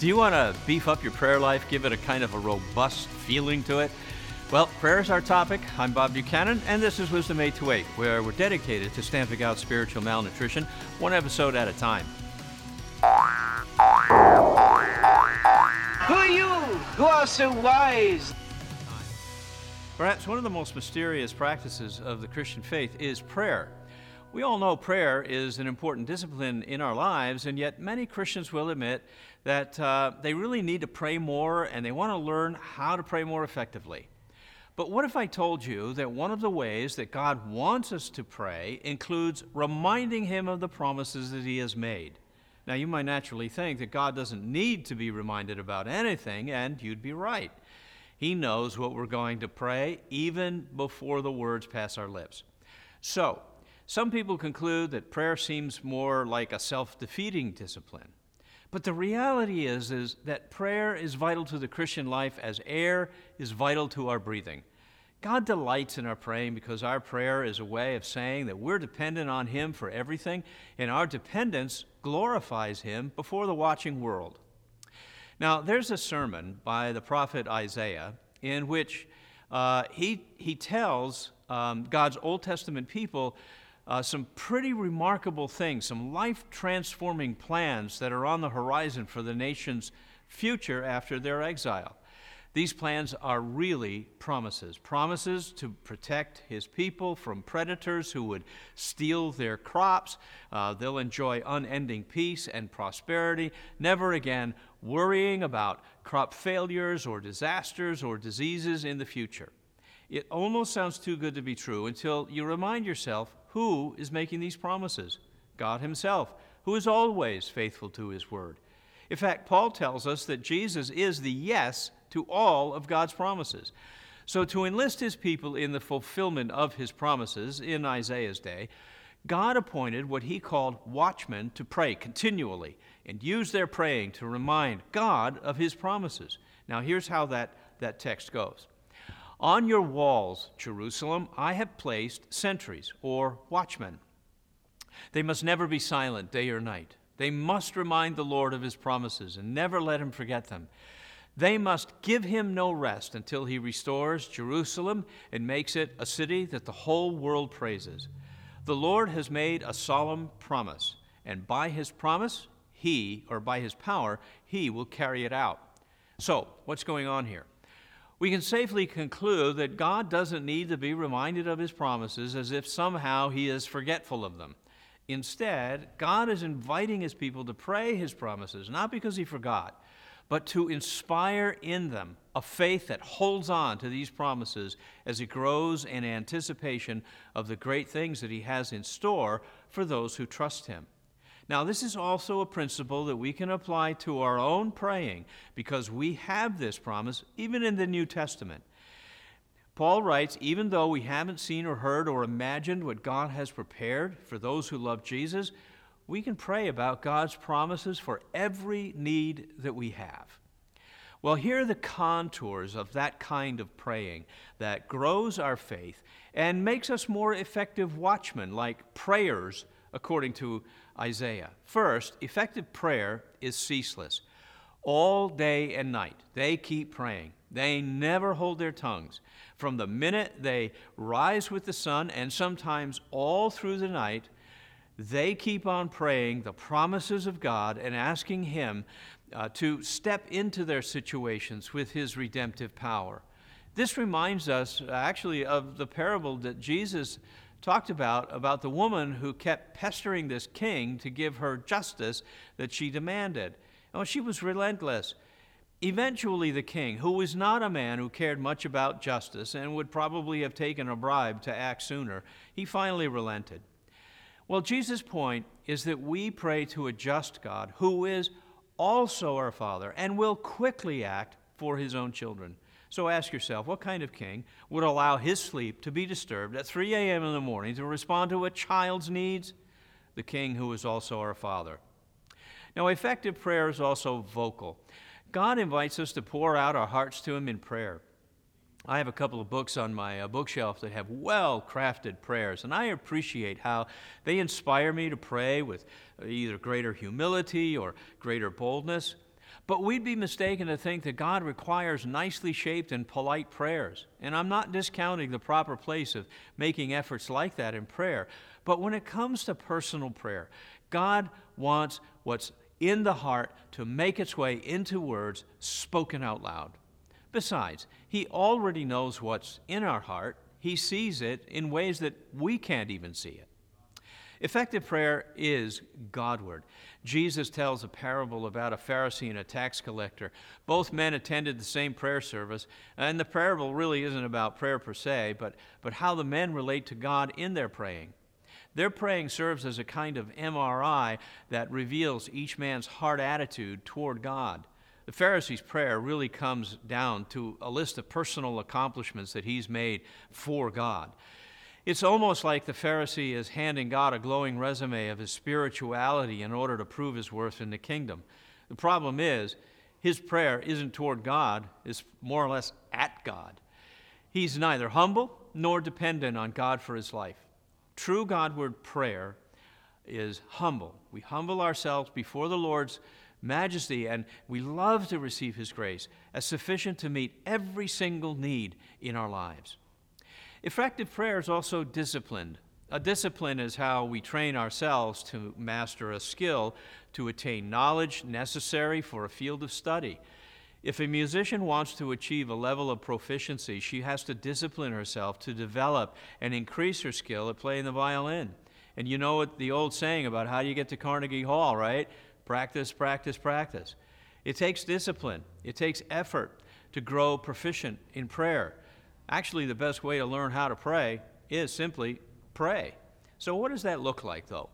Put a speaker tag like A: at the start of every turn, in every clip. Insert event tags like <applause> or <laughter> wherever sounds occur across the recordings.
A: Do you want to beef up your prayer life, give it a kind of a robust feeling to it? Well, prayer is our topic. I'm Bob Buchanan, and this is Wisdom 828, where we're dedicated to stamping out spiritual malnutrition, one episode at a time.
B: Who are you who are so wise?
A: Perhaps one of the most mysterious practices of the Christian faith is prayer. We all know prayer is an important discipline in our lives, and yet many Christians will admit that uh, they really need to pray more and they want to learn how to pray more effectively. But what if I told you that one of the ways that God wants us to pray includes reminding Him of the promises that He has made? Now, you might naturally think that God doesn't need to be reminded about anything, and you'd be right. He knows what we're going to pray even before the words pass our lips. So, some people conclude that prayer seems more like a self defeating discipline. But the reality is, is that prayer is vital to the Christian life as air is vital to our breathing. God delights in our praying because our prayer is a way of saying that we're dependent on Him for everything, and our dependence glorifies Him before the watching world. Now, there's a sermon by the prophet Isaiah in which uh, he, he tells um, God's Old Testament people uh, some pretty remarkable things, some life transforming plans that are on the horizon for the nation's future after their exile. These plans are really promises promises to protect his people from predators who would steal their crops. Uh, they'll enjoy unending peace and prosperity, never again worrying about crop failures or disasters or diseases in the future. It almost sounds too good to be true until you remind yourself who is making these promises God Himself, who is always faithful to His word. In fact, Paul tells us that Jesus is the yes to all of God's promises. So, to enlist his people in the fulfillment of his promises in Isaiah's day, God appointed what he called watchmen to pray continually and use their praying to remind God of his promises. Now, here's how that, that text goes On your walls, Jerusalem, I have placed sentries or watchmen. They must never be silent day or night. They must remind the Lord of his promises and never let him forget them. They must give him no rest until he restores Jerusalem and makes it a city that the whole world praises. The Lord has made a solemn promise, and by his promise, he, or by his power, he will carry it out. So, what's going on here? We can safely conclude that God doesn't need to be reminded of his promises as if somehow he is forgetful of them. Instead, God is inviting his people to pray his promises, not because he forgot, but to inspire in them a faith that holds on to these promises as it grows in anticipation of the great things that He has in store for those who trust Him. Now, this is also a principle that we can apply to our own praying because we have this promise even in the New Testament. Paul writes, even though we haven't seen or heard or imagined what God has prepared for those who love Jesus, we can pray about God's promises for every need that we have. Well, here are the contours of that kind of praying that grows our faith and makes us more effective watchmen, like prayers, according to Isaiah. First, effective prayer is ceaseless. All day and night, they keep praying. They never hold their tongues. From the minute they rise with the sun, and sometimes all through the night, they keep on praying the promises of God and asking Him uh, to step into their situations with His redemptive power. This reminds us uh, actually of the parable that Jesus talked about about the woman who kept pestering this king to give her justice that she demanded. Oh, she was relentless. Eventually, the king, who was not a man who cared much about justice and would probably have taken a bribe to act sooner, he finally relented. Well, Jesus' point is that we pray to a just God who is also our Father and will quickly act for his own children. So ask yourself what kind of king would allow his sleep to be disturbed at 3 a.m. in the morning to respond to a child's needs? The king who is also our Father. Now, effective prayer is also vocal. God invites us to pour out our hearts to him in prayer. I have a couple of books on my uh, bookshelf that have well crafted prayers, and I appreciate how they inspire me to pray with either greater humility or greater boldness. But we'd be mistaken to think that God requires nicely shaped and polite prayers. And I'm not discounting the proper place of making efforts like that in prayer. But when it comes to personal prayer, God wants what's in the heart to make its way into words spoken out loud. Besides, He already knows what's in our heart. He sees it in ways that we can't even see it. Effective prayer is Godward. Jesus tells a parable about a Pharisee and a tax collector. Both men attended the same prayer service, and the parable really isn't about prayer per se, but, but how the men relate to God in their praying. Their praying serves as a kind of MRI that reveals each man's heart attitude toward God. The Pharisee's prayer really comes down to a list of personal accomplishments that he's made for God. It's almost like the Pharisee is handing God a glowing resume of his spirituality in order to prove his worth in the kingdom. The problem is, his prayer isn't toward God, it's more or less at God. He's neither humble nor dependent on God for his life. True Godward prayer is humble. We humble ourselves before the Lord's majesty and we love to receive his grace as sufficient to meet every single need in our lives. Effective prayer is also disciplined. A discipline is how we train ourselves to master a skill, to attain knowledge necessary for a field of study. If a musician wants to achieve a level of proficiency, she has to discipline herself to develop and increase her skill at playing the violin. And you know what the old saying about how do you get to Carnegie Hall, right? Practice, practice, practice. It takes discipline, it takes effort to grow proficient in prayer. Actually, the best way to learn how to pray is simply pray. So, what does that look like, though?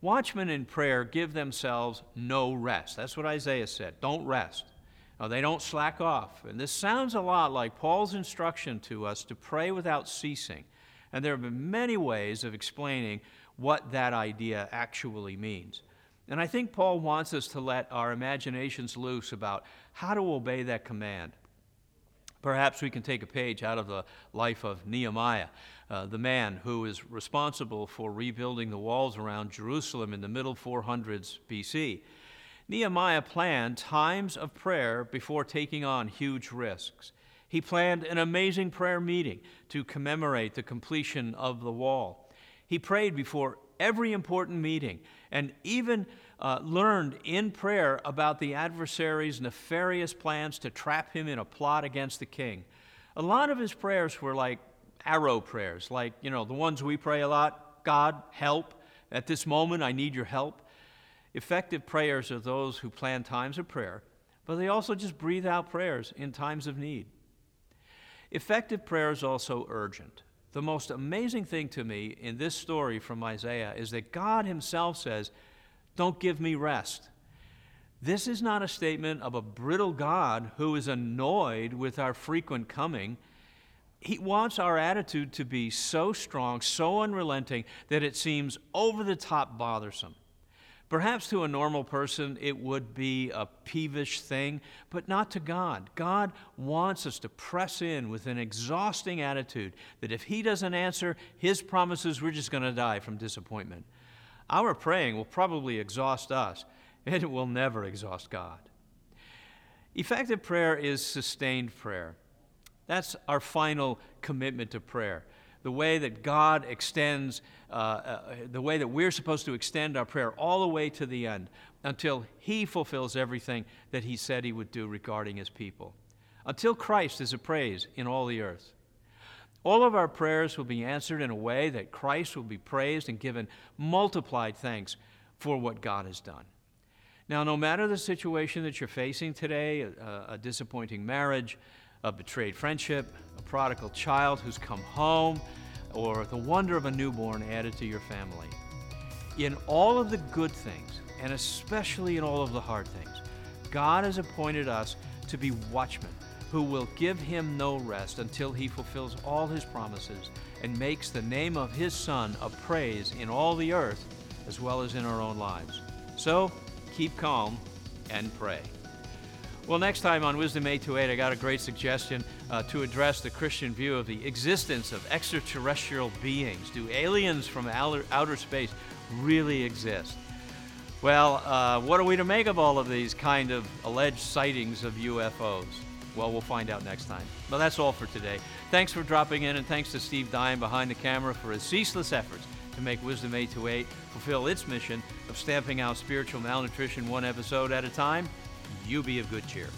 A: Watchmen in prayer give themselves no rest. That's what Isaiah said. Don't rest. They don't slack off. And this sounds a lot like Paul's instruction to us to pray without ceasing. And there have been many ways of explaining what that idea actually means. And I think Paul wants us to let our imaginations loose about how to obey that command. Perhaps we can take a page out of the life of Nehemiah, uh, the man who is responsible for rebuilding the walls around Jerusalem in the middle 400s BC. Nehemiah planned times of prayer before taking on huge risks. He planned an amazing prayer meeting to commemorate the completion of the wall. He prayed before every important meeting and even uh, learned in prayer about the adversary's nefarious plans to trap him in a plot against the king. A lot of his prayers were like arrow prayers, like, you know, the ones we pray a lot God, help. At this moment, I need your help. Effective prayers are those who plan times of prayer, but they also just breathe out prayers in times of need. Effective prayer is also urgent. The most amazing thing to me in this story from Isaiah is that God Himself says, don't give me rest. This is not a statement of a brittle God who is annoyed with our frequent coming. He wants our attitude to be so strong, so unrelenting, that it seems over the top bothersome. Perhaps to a normal person it would be a peevish thing, but not to God. God wants us to press in with an exhausting attitude that if He doesn't answer His promises, we're just going to die from disappointment. Our praying will probably exhaust us, and <laughs> it will never exhaust God. Effective prayer is sustained prayer. That's our final commitment to prayer. The way that God extends, uh, uh, the way that we're supposed to extend our prayer all the way to the end until He fulfills everything that He said He would do regarding His people. Until Christ is appraised in all the earth. All of our prayers will be answered in a way that Christ will be praised and given multiplied thanks for what God has done. Now, no matter the situation that you're facing today a, a disappointing marriage, a betrayed friendship, a prodigal child who's come home, or the wonder of a newborn added to your family. In all of the good things, and especially in all of the hard things, God has appointed us to be watchmen who will give him no rest until he fulfills all his promises and makes the name of his Son a praise in all the earth as well as in our own lives. So keep calm and pray. Well, next time on Wisdom 828, I got a great suggestion uh, to address the Christian view of the existence of extraterrestrial beings. Do aliens from outer, space really exist? Well, uh, what are we to make of all of these kind of alleged sightings of UFOs? Well, we'll find out next time. Well, that's all for today. Thanks for dropping in, and thanks to Steve Dine behind the camera for his ceaseless efforts to make Wisdom 828 fulfill its mission of stamping out spiritual malnutrition one episode at a time. You be of good cheer.